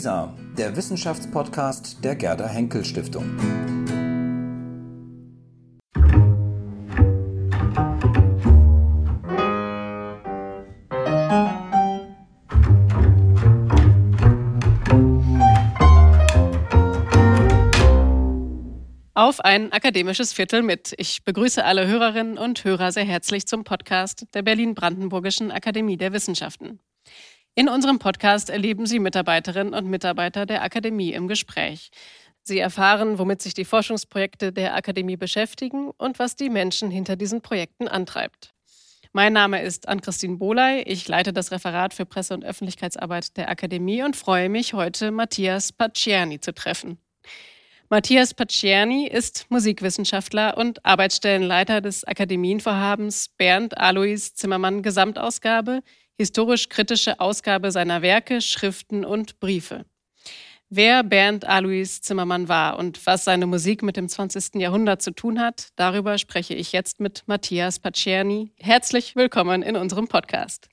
WISA, der Wissenschaftspodcast der Gerda Henkel Stiftung. Auf ein akademisches Viertel mit. Ich begrüße alle Hörerinnen und Hörer sehr herzlich zum Podcast der Berlin-Brandenburgischen Akademie der Wissenschaften. In unserem Podcast erleben Sie Mitarbeiterinnen und Mitarbeiter der Akademie im Gespräch. Sie erfahren, womit sich die Forschungsprojekte der Akademie beschäftigen und was die Menschen hinter diesen Projekten antreibt. Mein Name ist Ann-Christine Boley. Ich leite das Referat für Presse- und Öffentlichkeitsarbeit der Akademie und freue mich, heute Matthias Pacierni zu treffen. Matthias Pacierni ist Musikwissenschaftler und Arbeitsstellenleiter des Akademienvorhabens Bernd Alois Zimmermann Gesamtausgabe, historisch-kritische Ausgabe seiner Werke, Schriften und Briefe. Wer Bernd Alois Zimmermann war und was seine Musik mit dem 20. Jahrhundert zu tun hat, darüber spreche ich jetzt mit Matthias Pacierni. Herzlich willkommen in unserem Podcast.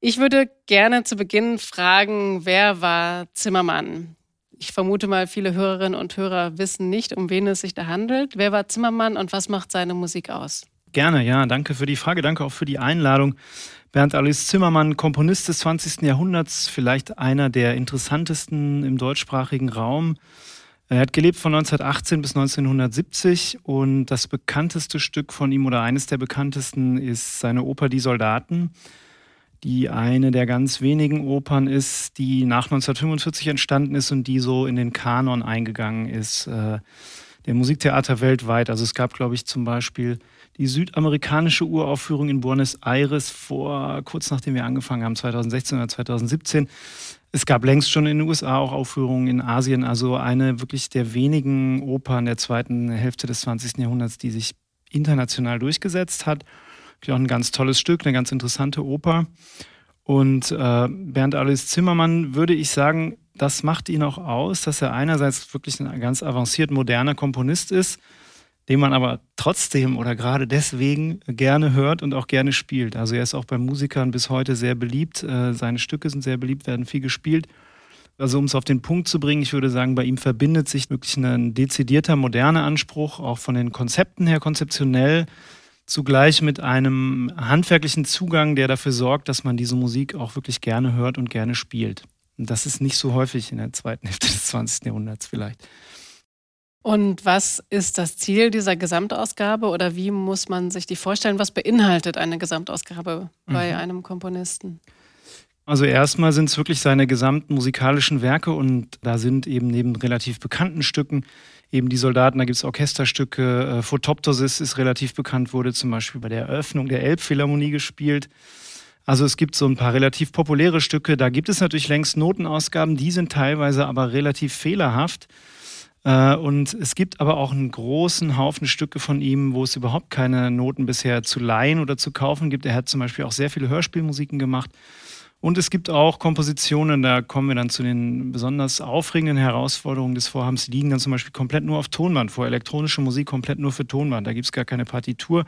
Ich würde gerne zu Beginn fragen, wer war Zimmermann? Ich vermute mal, viele Hörerinnen und Hörer wissen nicht, um wen es sich da handelt. Wer war Zimmermann und was macht seine Musik aus? Gerne, ja. Danke für die Frage, danke auch für die Einladung. Bernd Alois Zimmermann, Komponist des 20. Jahrhunderts, vielleicht einer der interessantesten im deutschsprachigen Raum. Er hat gelebt von 1918 bis 1970 und das bekannteste Stück von ihm oder eines der bekanntesten ist seine Oper Die Soldaten die eine der ganz wenigen Opern ist, die nach 1945 entstanden ist und die so in den Kanon eingegangen ist, äh, der Musiktheater weltweit. Also es gab, glaube ich, zum Beispiel die südamerikanische Uraufführung in Buenos Aires vor, kurz nachdem wir angefangen haben, 2016 oder 2017. Es gab längst schon in den USA auch Aufführungen in Asien, also eine wirklich der wenigen Opern der zweiten Hälfte des 20. Jahrhunderts, die sich international durchgesetzt hat auch ein ganz tolles Stück, eine ganz interessante Oper. Und äh, Bernd Alois Zimmermann würde ich sagen, das macht ihn auch aus, dass er einerseits wirklich ein ganz avanciert moderner Komponist ist, den man aber trotzdem oder gerade deswegen gerne hört und auch gerne spielt. Also er ist auch bei Musikern bis heute sehr beliebt. Äh, seine Stücke sind sehr beliebt, werden viel gespielt. Also um es auf den Punkt zu bringen, ich würde sagen, bei ihm verbindet sich wirklich ein dezidierter moderner Anspruch, auch von den Konzepten her konzeptionell zugleich mit einem handwerklichen Zugang, der dafür sorgt, dass man diese Musik auch wirklich gerne hört und gerne spielt. Und das ist nicht so häufig in der zweiten Hälfte des 20. Jahrhunderts vielleicht. Und was ist das Ziel dieser Gesamtausgabe oder wie muss man sich die vorstellen? Was beinhaltet eine Gesamtausgabe bei mhm. einem Komponisten? Also erstmal sind es wirklich seine gesamten musikalischen Werke und da sind eben neben relativ bekannten Stücken eben die Soldaten, da gibt es Orchesterstücke. Äh, Photoptosis ist relativ bekannt, wurde zum Beispiel bei der Eröffnung der Elbphilharmonie gespielt. Also es gibt so ein paar relativ populäre Stücke. Da gibt es natürlich längst Notenausgaben, die sind teilweise aber relativ fehlerhaft. Äh, und es gibt aber auch einen großen Haufen Stücke von ihm, wo es überhaupt keine Noten bisher zu leihen oder zu kaufen gibt. Er hat zum Beispiel auch sehr viele Hörspielmusiken gemacht. Und es gibt auch Kompositionen, da kommen wir dann zu den besonders aufregenden Herausforderungen des Vorhabens, die liegen dann zum Beispiel komplett nur auf Tonband vor. Elektronische Musik komplett nur für Tonband. Da gibt es gar keine Partitur.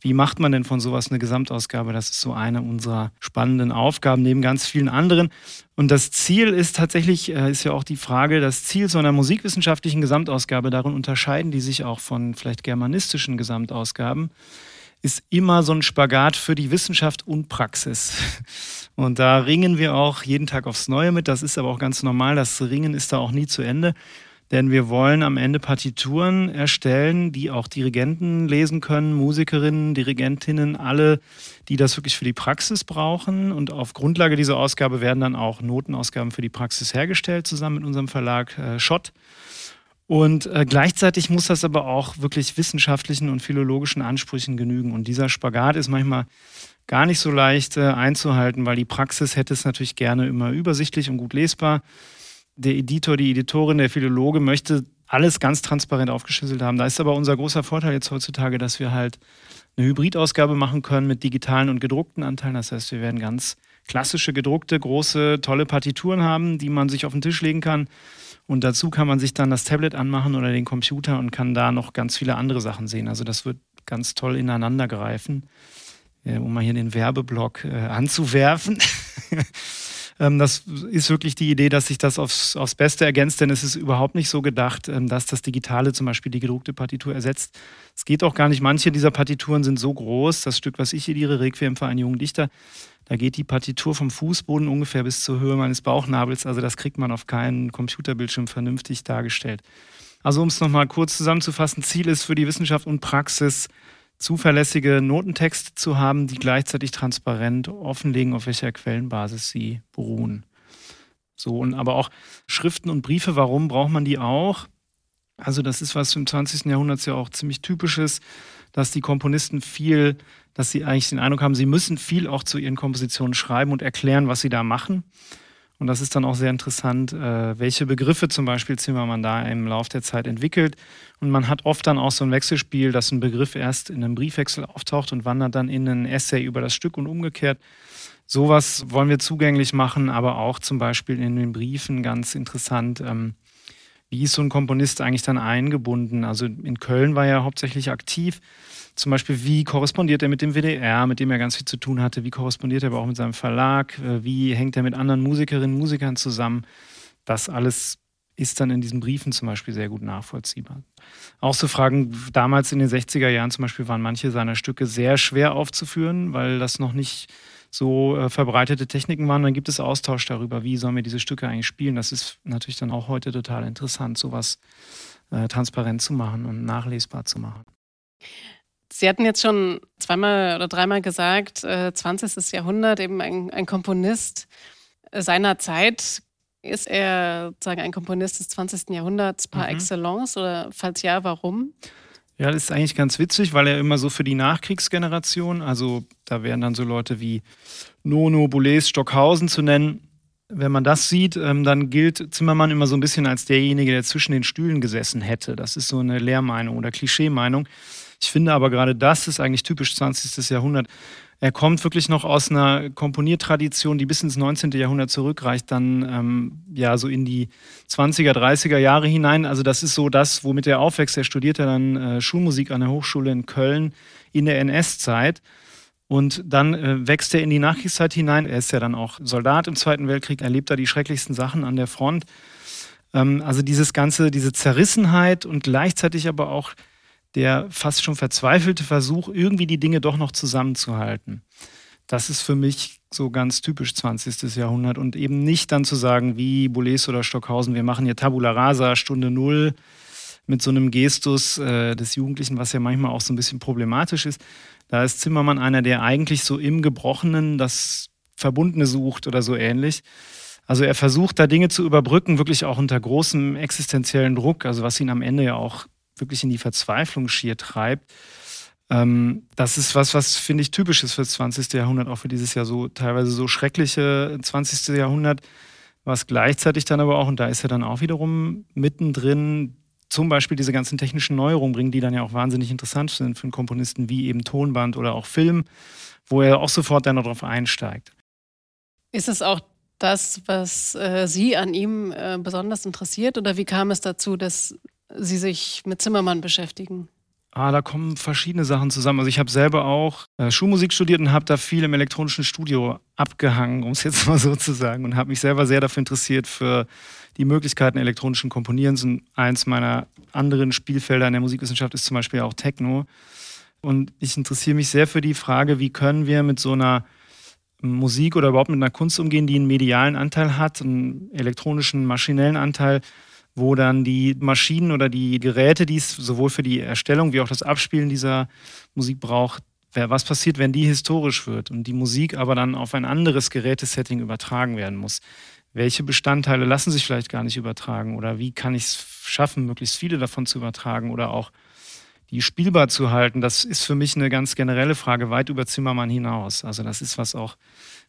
Wie macht man denn von sowas eine Gesamtausgabe? Das ist so eine unserer spannenden Aufgaben neben ganz vielen anderen. Und das Ziel ist tatsächlich, äh, ist ja auch die Frage, das Ziel so einer musikwissenschaftlichen Gesamtausgabe, darin unterscheiden die sich auch von vielleicht germanistischen Gesamtausgaben, ist immer so ein Spagat für die Wissenschaft und Praxis. Und da ringen wir auch jeden Tag aufs Neue mit. Das ist aber auch ganz normal. Das Ringen ist da auch nie zu Ende. Denn wir wollen am Ende Partituren erstellen, die auch Dirigenten lesen können, Musikerinnen, Dirigentinnen, alle, die das wirklich für die Praxis brauchen. Und auf Grundlage dieser Ausgabe werden dann auch Notenausgaben für die Praxis hergestellt, zusammen mit unserem Verlag äh, Schott. Und äh, gleichzeitig muss das aber auch wirklich wissenschaftlichen und philologischen Ansprüchen genügen. Und dieser Spagat ist manchmal gar nicht so leicht äh, einzuhalten, weil die Praxis hätte es natürlich gerne immer übersichtlich und gut lesbar. Der Editor, die Editorin, der Philologe möchte alles ganz transparent aufgeschlüsselt haben. Da ist aber unser großer Vorteil jetzt heutzutage, dass wir halt eine Hybridausgabe machen können mit digitalen und gedruckten Anteilen. Das heißt, wir werden ganz klassische gedruckte, große, tolle Partituren haben, die man sich auf den Tisch legen kann. Und dazu kann man sich dann das Tablet anmachen oder den Computer und kann da noch ganz viele andere Sachen sehen. Also das wird ganz toll ineinander greifen. Äh, um mal hier den Werbeblock äh, anzuwerfen. Ähm, das ist wirklich die Idee, dass sich das aufs, aufs Beste ergänzt, denn es ist überhaupt nicht so gedacht, ähm, dass das Digitale zum Beispiel die gedruckte Partitur ersetzt. Es geht auch gar nicht. Manche dieser Partituren sind so groß. Das Stück, was ich ediere, Requiem für einen jungen Dichter, da geht die Partitur vom Fußboden ungefähr bis zur Höhe meines Bauchnabels. Also das kriegt man auf keinen Computerbildschirm vernünftig dargestellt. Also um es nochmal kurz zusammenzufassen, Ziel ist für die Wissenschaft und Praxis, zuverlässige Notentexte zu haben, die gleichzeitig transparent offenlegen, auf welcher Quellenbasis sie beruhen. So, und aber auch Schriften und Briefe, warum braucht man die auch? Also, das ist was im 20. Jahrhundert ja auch ziemlich typisches, dass die Komponisten viel, dass sie eigentlich den Eindruck haben, sie müssen viel auch zu ihren Kompositionen schreiben und erklären, was sie da machen. Und das ist dann auch sehr interessant, äh, welche Begriffe zum Beispiel Zimmermann da im Laufe der Zeit entwickelt. Und man hat oft dann auch so ein Wechselspiel, dass ein Begriff erst in einem Briefwechsel auftaucht und wandert dann in einen Essay über das Stück und umgekehrt. Sowas wollen wir zugänglich machen, aber auch zum Beispiel in den Briefen ganz interessant. Ähm, wie ist so ein Komponist eigentlich dann eingebunden? Also in Köln war er hauptsächlich aktiv zum Beispiel, wie korrespondiert er mit dem WDR, mit dem er ganz viel zu tun hatte? Wie korrespondiert er aber auch mit seinem Verlag? Äh, wie hängt er mit anderen Musikerinnen und Musikern zusammen? Das alles ist dann in diesen Briefen zum Beispiel sehr gut nachvollziehbar. Auch so Fragen, damals in den 60er Jahren zum Beispiel waren manche seiner Stücke sehr schwer aufzuführen, weil das noch nicht so äh, verbreitete Techniken waren. Dann gibt es Austausch darüber, wie sollen wir diese Stücke eigentlich spielen. Das ist natürlich dann auch heute total interessant, sowas äh, transparent zu machen und nachlesbar zu machen. Sie hatten jetzt schon zweimal oder dreimal gesagt, äh, 20. Jahrhundert, eben ein, ein Komponist seiner Zeit. Ist er sozusagen ein Komponist des 20. Jahrhunderts par mhm. excellence oder falls ja, warum? Ja, das ist eigentlich ganz witzig, weil er immer so für die Nachkriegsgeneration, also da wären dann so Leute wie Nono, Boulez, Stockhausen zu nennen. Wenn man das sieht, ähm, dann gilt Zimmermann immer so ein bisschen als derjenige, der zwischen den Stühlen gesessen hätte. Das ist so eine Lehrmeinung oder Klischeemeinung. Ich finde aber gerade das ist eigentlich typisch 20. Jahrhundert. Er kommt wirklich noch aus einer Komponiertradition, die bis ins 19. Jahrhundert zurückreicht, dann ähm, ja so in die 20er, 30er Jahre hinein. Also das ist so das, womit er aufwächst. Er studierte dann äh, Schulmusik an der Hochschule in Köln in der NS-Zeit. Und dann äh, wächst er in die Nachkriegszeit hinein. Er ist ja dann auch Soldat im Zweiten Weltkrieg, erlebt da die schrecklichsten Sachen an der Front. Ähm, also dieses ganze, diese Zerrissenheit und gleichzeitig aber auch der fast schon verzweifelte Versuch, irgendwie die Dinge doch noch zusammenzuhalten. Das ist für mich so ganz typisch 20. Jahrhundert und eben nicht dann zu sagen, wie Boulez oder Stockhausen, wir machen hier Tabula Rasa, Stunde Null, mit so einem Gestus äh, des Jugendlichen, was ja manchmal auch so ein bisschen problematisch ist. Da ist Zimmermann einer, der eigentlich so im Gebrochenen das Verbundene sucht oder so ähnlich. Also er versucht da Dinge zu überbrücken, wirklich auch unter großem existenziellen Druck, also was ihn am Ende ja auch wirklich in die Verzweiflung schier treibt. Ähm, das ist was, was finde ich typisch ist für das 20. Jahrhundert, auch für dieses Jahr so teilweise so schreckliche 20. Jahrhundert, was gleichzeitig dann aber auch, und da ist er dann auch wiederum mittendrin, zum Beispiel diese ganzen technischen Neuerungen bringen, die dann ja auch wahnsinnig interessant sind für einen Komponisten wie eben Tonband oder auch Film, wo er auch sofort dann darauf einsteigt. Ist es auch das, was äh, Sie an ihm äh, besonders interessiert? Oder wie kam es dazu, dass Sie sich mit Zimmermann beschäftigen? Ah, da kommen verschiedene Sachen zusammen. Also ich habe selber auch äh, Schulmusik studiert und habe da viel im elektronischen Studio abgehangen, um es jetzt mal so zu sagen, und habe mich selber sehr dafür interessiert für die Möglichkeiten elektronischen Komponierens. Und eins meiner anderen Spielfelder in der Musikwissenschaft ist zum Beispiel auch Techno. Und ich interessiere mich sehr für die Frage, wie können wir mit so einer Musik oder überhaupt mit einer Kunst umgehen, die einen medialen Anteil hat, einen elektronischen, maschinellen Anteil, wo dann die Maschinen oder die Geräte, die es sowohl für die Erstellung wie auch das Abspielen dieser Musik braucht, was passiert, wenn die historisch wird und die Musik aber dann auf ein anderes Gerätesetting übertragen werden muss. Welche Bestandteile lassen sich vielleicht gar nicht übertragen oder wie kann ich es schaffen, möglichst viele davon zu übertragen oder auch die spielbar zu halten? Das ist für mich eine ganz generelle Frage, weit über Zimmermann hinaus. Also das ist was auch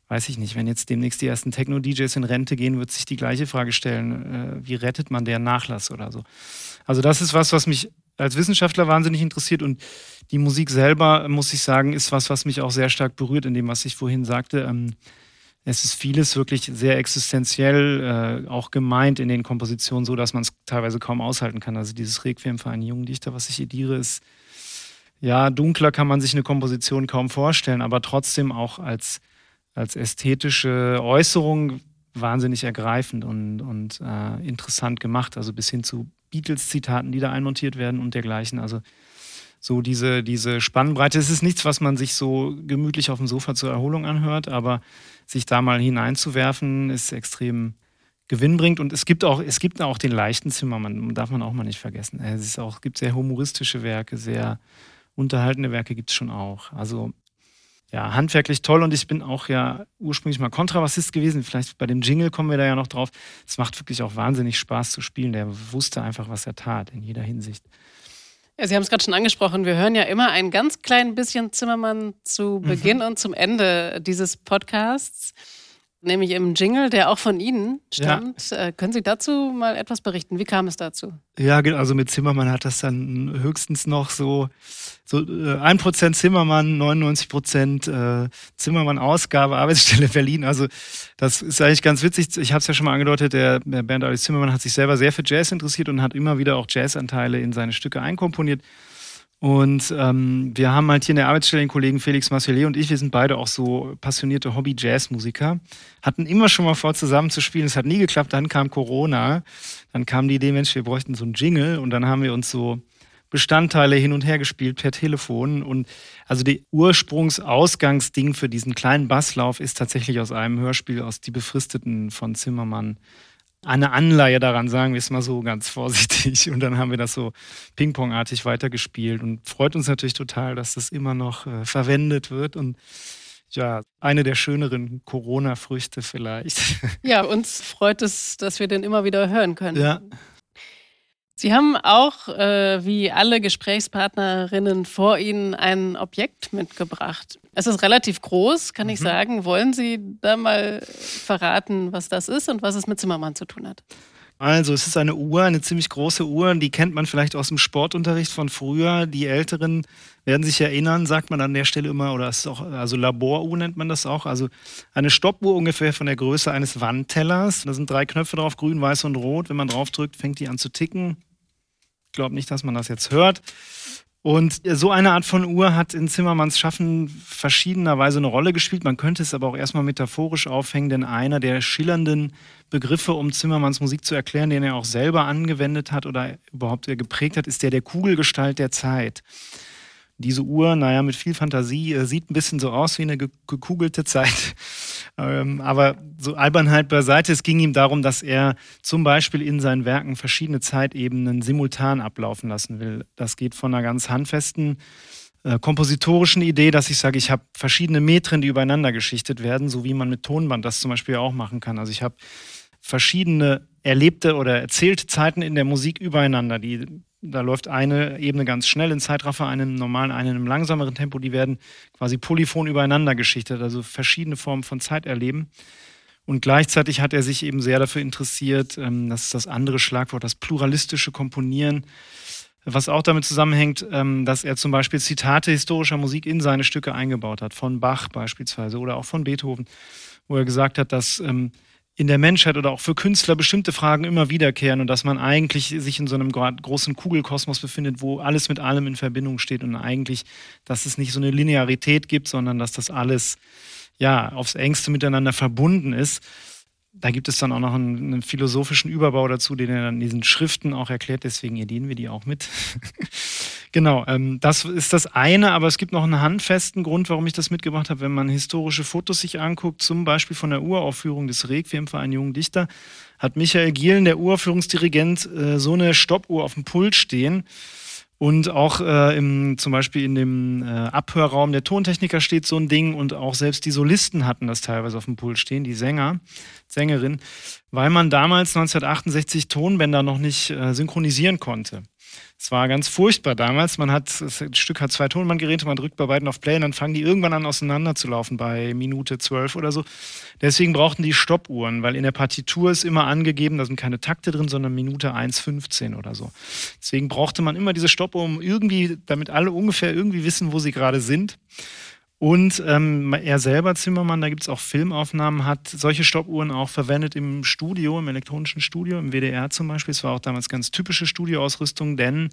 weiß ich nicht, wenn jetzt demnächst die ersten Techno-DJs in Rente gehen, wird sich die gleiche Frage stellen, äh, wie rettet man deren Nachlass oder so. Also das ist was, was mich als Wissenschaftler wahnsinnig interessiert und die Musik selber, muss ich sagen, ist was, was mich auch sehr stark berührt in dem, was ich vorhin sagte. Ähm, es ist vieles wirklich sehr existenziell äh, auch gemeint in den Kompositionen, so dass man es teilweise kaum aushalten kann. Also dieses Requiem für einen jungen Dichter, was ich ediere, ist ja dunkler kann man sich eine Komposition kaum vorstellen, aber trotzdem auch als als ästhetische Äußerung wahnsinnig ergreifend und, und äh, interessant gemacht. Also bis hin zu Beatles-Zitaten, die da einmontiert werden und dergleichen. Also so diese, diese Spannbreite. Es ist nichts, was man sich so gemütlich auf dem Sofa zur Erholung anhört, aber sich da mal hineinzuwerfen, ist extrem gewinnbringend. Und es gibt auch, es gibt auch den leichten Zimmermann, darf man auch mal nicht vergessen. Es ist auch, gibt sehr humoristische Werke, sehr unterhaltende Werke gibt es schon auch. Also ja, handwerklich toll und ich bin auch ja ursprünglich mal Kontrabassist gewesen. Vielleicht bei dem Jingle kommen wir da ja noch drauf. Es macht wirklich auch wahnsinnig Spaß zu spielen. Der wusste einfach, was er tat in jeder Hinsicht. Ja, Sie haben es gerade schon angesprochen. Wir hören ja immer ein ganz klein bisschen Zimmermann zu mhm. Beginn mhm. und zum Ende dieses Podcasts nämlich im Jingle, der auch von Ihnen stammt. Ja. Äh, können Sie dazu mal etwas berichten? Wie kam es dazu? Ja, also mit Zimmermann hat das dann höchstens noch so, so äh, 1% Zimmermann, 99% äh, Zimmermann-Ausgabe, Arbeitsstelle Berlin. Also das ist eigentlich ganz witzig. Ich habe es ja schon mal angedeutet, der, der Bernd Alice Zimmermann hat sich selber sehr für Jazz interessiert und hat immer wieder auch Jazzanteile in seine Stücke einkomponiert. Und ähm, wir haben halt hier in der Arbeitsstelle den Kollegen Felix Marcellet und ich, wir sind beide auch so passionierte Hobby-Jazz-Musiker, hatten immer schon mal vor, zusammen zu spielen. Es hat nie geklappt, dann kam Corona, dann kam die Idee, Mensch, wir bräuchten so einen Jingle und dann haben wir uns so Bestandteile hin und her gespielt per Telefon. Und also die Ursprungsausgangsding für diesen kleinen Basslauf ist tatsächlich aus einem Hörspiel aus Die Befristeten von Zimmermann eine Anleihe daran, sagen wir es mal so ganz vorsichtig. Und dann haben wir das so ping-pongartig weitergespielt und freut uns natürlich total, dass das immer noch äh, verwendet wird und ja, eine der schöneren Corona-Früchte vielleicht. Ja, uns freut es, dass wir den immer wieder hören können. Ja. Sie haben auch, äh, wie alle Gesprächspartnerinnen vor Ihnen, ein Objekt mitgebracht. Es ist relativ groß, kann mhm. ich sagen. Wollen Sie da mal verraten, was das ist und was es mit Zimmermann zu tun hat? Also, es ist eine Uhr, eine ziemlich große Uhr, die kennt man vielleicht aus dem Sportunterricht von früher. Die Älteren werden sich erinnern, sagt man an der Stelle immer, oder es ist auch, also Laboruhr nennt man das auch. Also eine Stoppuhr ungefähr von der Größe eines Wandtellers. Da sind drei Knöpfe drauf, grün, weiß und rot. Wenn man drauf drückt, fängt die an zu ticken glaube nicht, dass man das jetzt hört. Und so eine Art von Uhr hat in Zimmermanns Schaffen verschiedenerweise eine Rolle gespielt. Man könnte es aber auch erstmal metaphorisch aufhängen, denn einer der schillernden Begriffe, um Zimmermanns Musik zu erklären, den er auch selber angewendet hat oder überhaupt geprägt hat, ist der der Kugelgestalt der Zeit. Diese Uhr, naja, mit viel Fantasie, äh, sieht ein bisschen so aus wie eine gekugelte Zeit. ähm, aber so Albernheit beiseite, es ging ihm darum, dass er zum Beispiel in seinen Werken verschiedene Zeitebenen simultan ablaufen lassen will. Das geht von einer ganz handfesten äh, kompositorischen Idee, dass ich sage, ich habe verschiedene Metren, die übereinander geschichtet werden, so wie man mit Tonband das zum Beispiel auch machen kann. Also ich habe verschiedene erlebte oder erzählte Zeiten in der Musik übereinander, die da läuft eine Ebene ganz schnell in Zeitraffer, eine im normalen, eine im langsameren Tempo. Die werden quasi polyphon übereinander geschichtet, also verschiedene Formen von Zeit erleben. Und gleichzeitig hat er sich eben sehr dafür interessiert, ähm, das ist das andere Schlagwort, das pluralistische Komponieren, was auch damit zusammenhängt, ähm, dass er zum Beispiel Zitate historischer Musik in seine Stücke eingebaut hat, von Bach beispielsweise oder auch von Beethoven, wo er gesagt hat, dass ähm, in der Menschheit oder auch für Künstler bestimmte Fragen immer wiederkehren und dass man eigentlich sich in so einem großen Kugelkosmos befindet, wo alles mit allem in Verbindung steht und eigentlich, dass es nicht so eine Linearität gibt, sondern dass das alles ja aufs engste miteinander verbunden ist da gibt es dann auch noch einen, einen, philosophischen Überbau dazu, den er dann in diesen Schriften auch erklärt. Deswegen edieren wir die auch mit. genau, ähm, das ist das eine, aber es gibt noch einen handfesten Grund, warum ich das mitgebracht habe. Wenn man historische Fotos sich anguckt, zum Beispiel von der Uraufführung des Requiem für einen jungen Dichter, hat Michael Gielen, der Uraufführungsdirigent, äh, so eine Stoppuhr auf dem Pult stehen. Und auch äh, im, zum Beispiel in dem äh, Abhörraum der Tontechniker steht so ein Ding und auch selbst die Solisten hatten das teilweise auf dem Pult stehen, die Sänger, Sängerin, weil man damals 1968 Tonbänder noch nicht äh, synchronisieren konnte. Es war ganz furchtbar damals. Man hat, das Stück hat zwei Tonbandgeräte, man drückt bei beiden auf Play und dann fangen die irgendwann an auseinanderzulaufen bei Minute zwölf oder so. Deswegen brauchten die Stoppuhren, weil in der Partitur ist immer angegeben, da sind keine Takte drin, sondern Minute 1,15 oder so. Deswegen brauchte man immer diese Stoppuhr, um irgendwie, damit alle ungefähr irgendwie wissen, wo sie gerade sind. Und ähm, er selber, Zimmermann, da gibt es auch Filmaufnahmen, hat solche Stoppuhren auch verwendet im Studio, im elektronischen Studio, im WDR zum Beispiel. Es war auch damals ganz typische Studioausrüstung, denn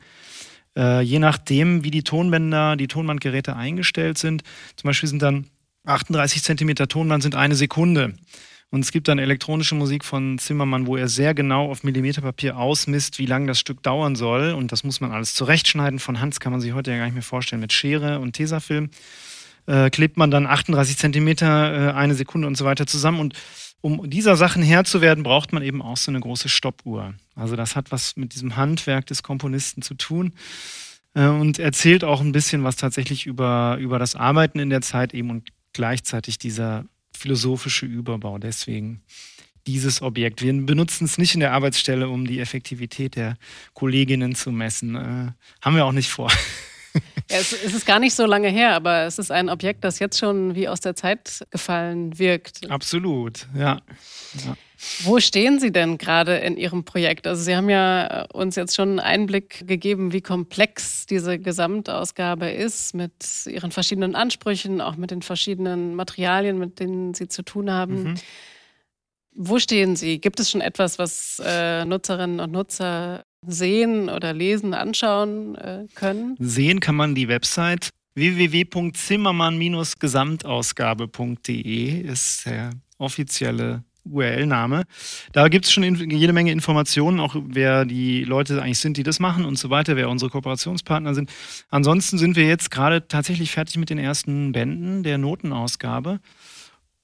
äh, je nachdem, wie die Tonbänder, die Tonbandgeräte eingestellt sind, zum Beispiel sind dann 38 Zentimeter Tonband sind eine Sekunde. Und es gibt dann elektronische Musik von Zimmermann, wo er sehr genau auf Millimeterpapier ausmisst, wie lange das Stück dauern soll. Und das muss man alles zurechtschneiden. Von Hans kann man sich heute ja gar nicht mehr vorstellen mit Schere und Tesafilm. Äh, klebt man dann 38 Zentimeter, äh, eine Sekunde und so weiter zusammen. Und um dieser Sachen Herr zu werden, braucht man eben auch so eine große Stoppuhr. Also das hat was mit diesem Handwerk des Komponisten zu tun äh, und erzählt auch ein bisschen was tatsächlich über, über das Arbeiten in der Zeit eben und gleichzeitig dieser philosophische Überbau. Deswegen dieses Objekt. Wir benutzen es nicht in der Arbeitsstelle, um die Effektivität der Kolleginnen zu messen. Äh, haben wir auch nicht vor. Ja, es, es, ist gar nicht so lange her, aber es ist ein Objekt, das jetzt schon wie aus der Zeit gefallen wirkt. Absolut, ja. ja. Wo stehen Sie denn gerade in Ihrem Projekt? Also Sie haben ja uns jetzt schon einen Einblick gegeben, wie komplex diese Gesamtausgabe ist mit Ihren verschiedenen Ansprüchen, auch mit den verschiedenen Materialien, mit denen Sie zu tun haben. Mhm. Wo stehen Sie? Gibt es schon etwas, was äh, Nutzerinnen und Nutzer sehen oder lesen, anschauen äh, können? Sehen kann man die Website www.zimmermann-gesamtausgabe.de ist der offizielle URL-Name. Da gibt es schon jede Menge Informationen, auch wer die Leute eigentlich sind, die das machen und so weiter, wer unsere Kooperationspartner sind. Ansonsten sind wir jetzt gerade tatsächlich fertig mit den ersten Bänden der Notenausgabe.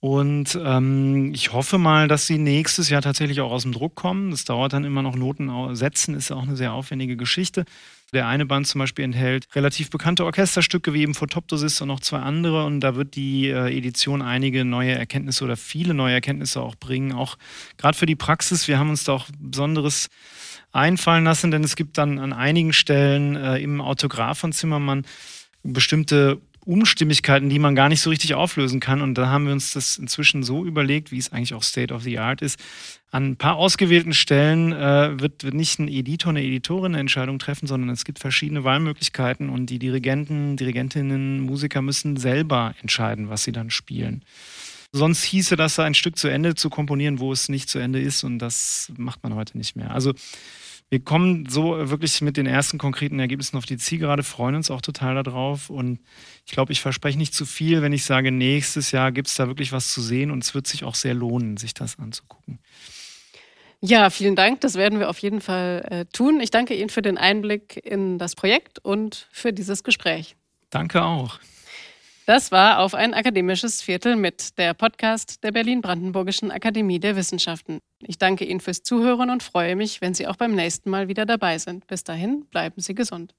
Und ähm, ich hoffe mal, dass sie nächstes Jahr tatsächlich auch aus dem Druck kommen. Das dauert dann immer noch Noten setzen, ist auch eine sehr aufwendige Geschichte. Der eine Band zum Beispiel enthält relativ bekannte Orchesterstücke wie eben Photoptosis und noch zwei andere. Und da wird die äh, Edition einige neue Erkenntnisse oder viele neue Erkenntnisse auch bringen. Auch gerade für die Praxis. Wir haben uns da auch Besonderes einfallen lassen, denn es gibt dann an einigen Stellen äh, im Autograph von Zimmermann bestimmte Umstimmigkeiten, die man gar nicht so richtig auflösen kann. Und da haben wir uns das inzwischen so überlegt, wie es eigentlich auch State of the Art ist. An ein paar ausgewählten Stellen äh, wird, wird nicht ein Editor, eine Editorin eine Entscheidung treffen, sondern es gibt verschiedene Wahlmöglichkeiten und die Dirigenten, Dirigentinnen, Musiker müssen selber entscheiden, was sie dann spielen. Sonst hieße das, ein Stück zu Ende zu komponieren, wo es nicht zu Ende ist und das macht man heute nicht mehr. Also wir kommen so wirklich mit den ersten konkreten Ergebnissen auf die Zielgerade, freuen uns auch total darauf. Und ich glaube, ich verspreche nicht zu viel, wenn ich sage, nächstes Jahr gibt es da wirklich was zu sehen und es wird sich auch sehr lohnen, sich das anzugucken. Ja, vielen Dank. Das werden wir auf jeden Fall äh, tun. Ich danke Ihnen für den Einblick in das Projekt und für dieses Gespräch. Danke auch. Das war auf ein akademisches Viertel mit der Podcast der Berlin-Brandenburgischen Akademie der Wissenschaften. Ich danke Ihnen fürs Zuhören und freue mich, wenn Sie auch beim nächsten Mal wieder dabei sind. Bis dahin, bleiben Sie gesund.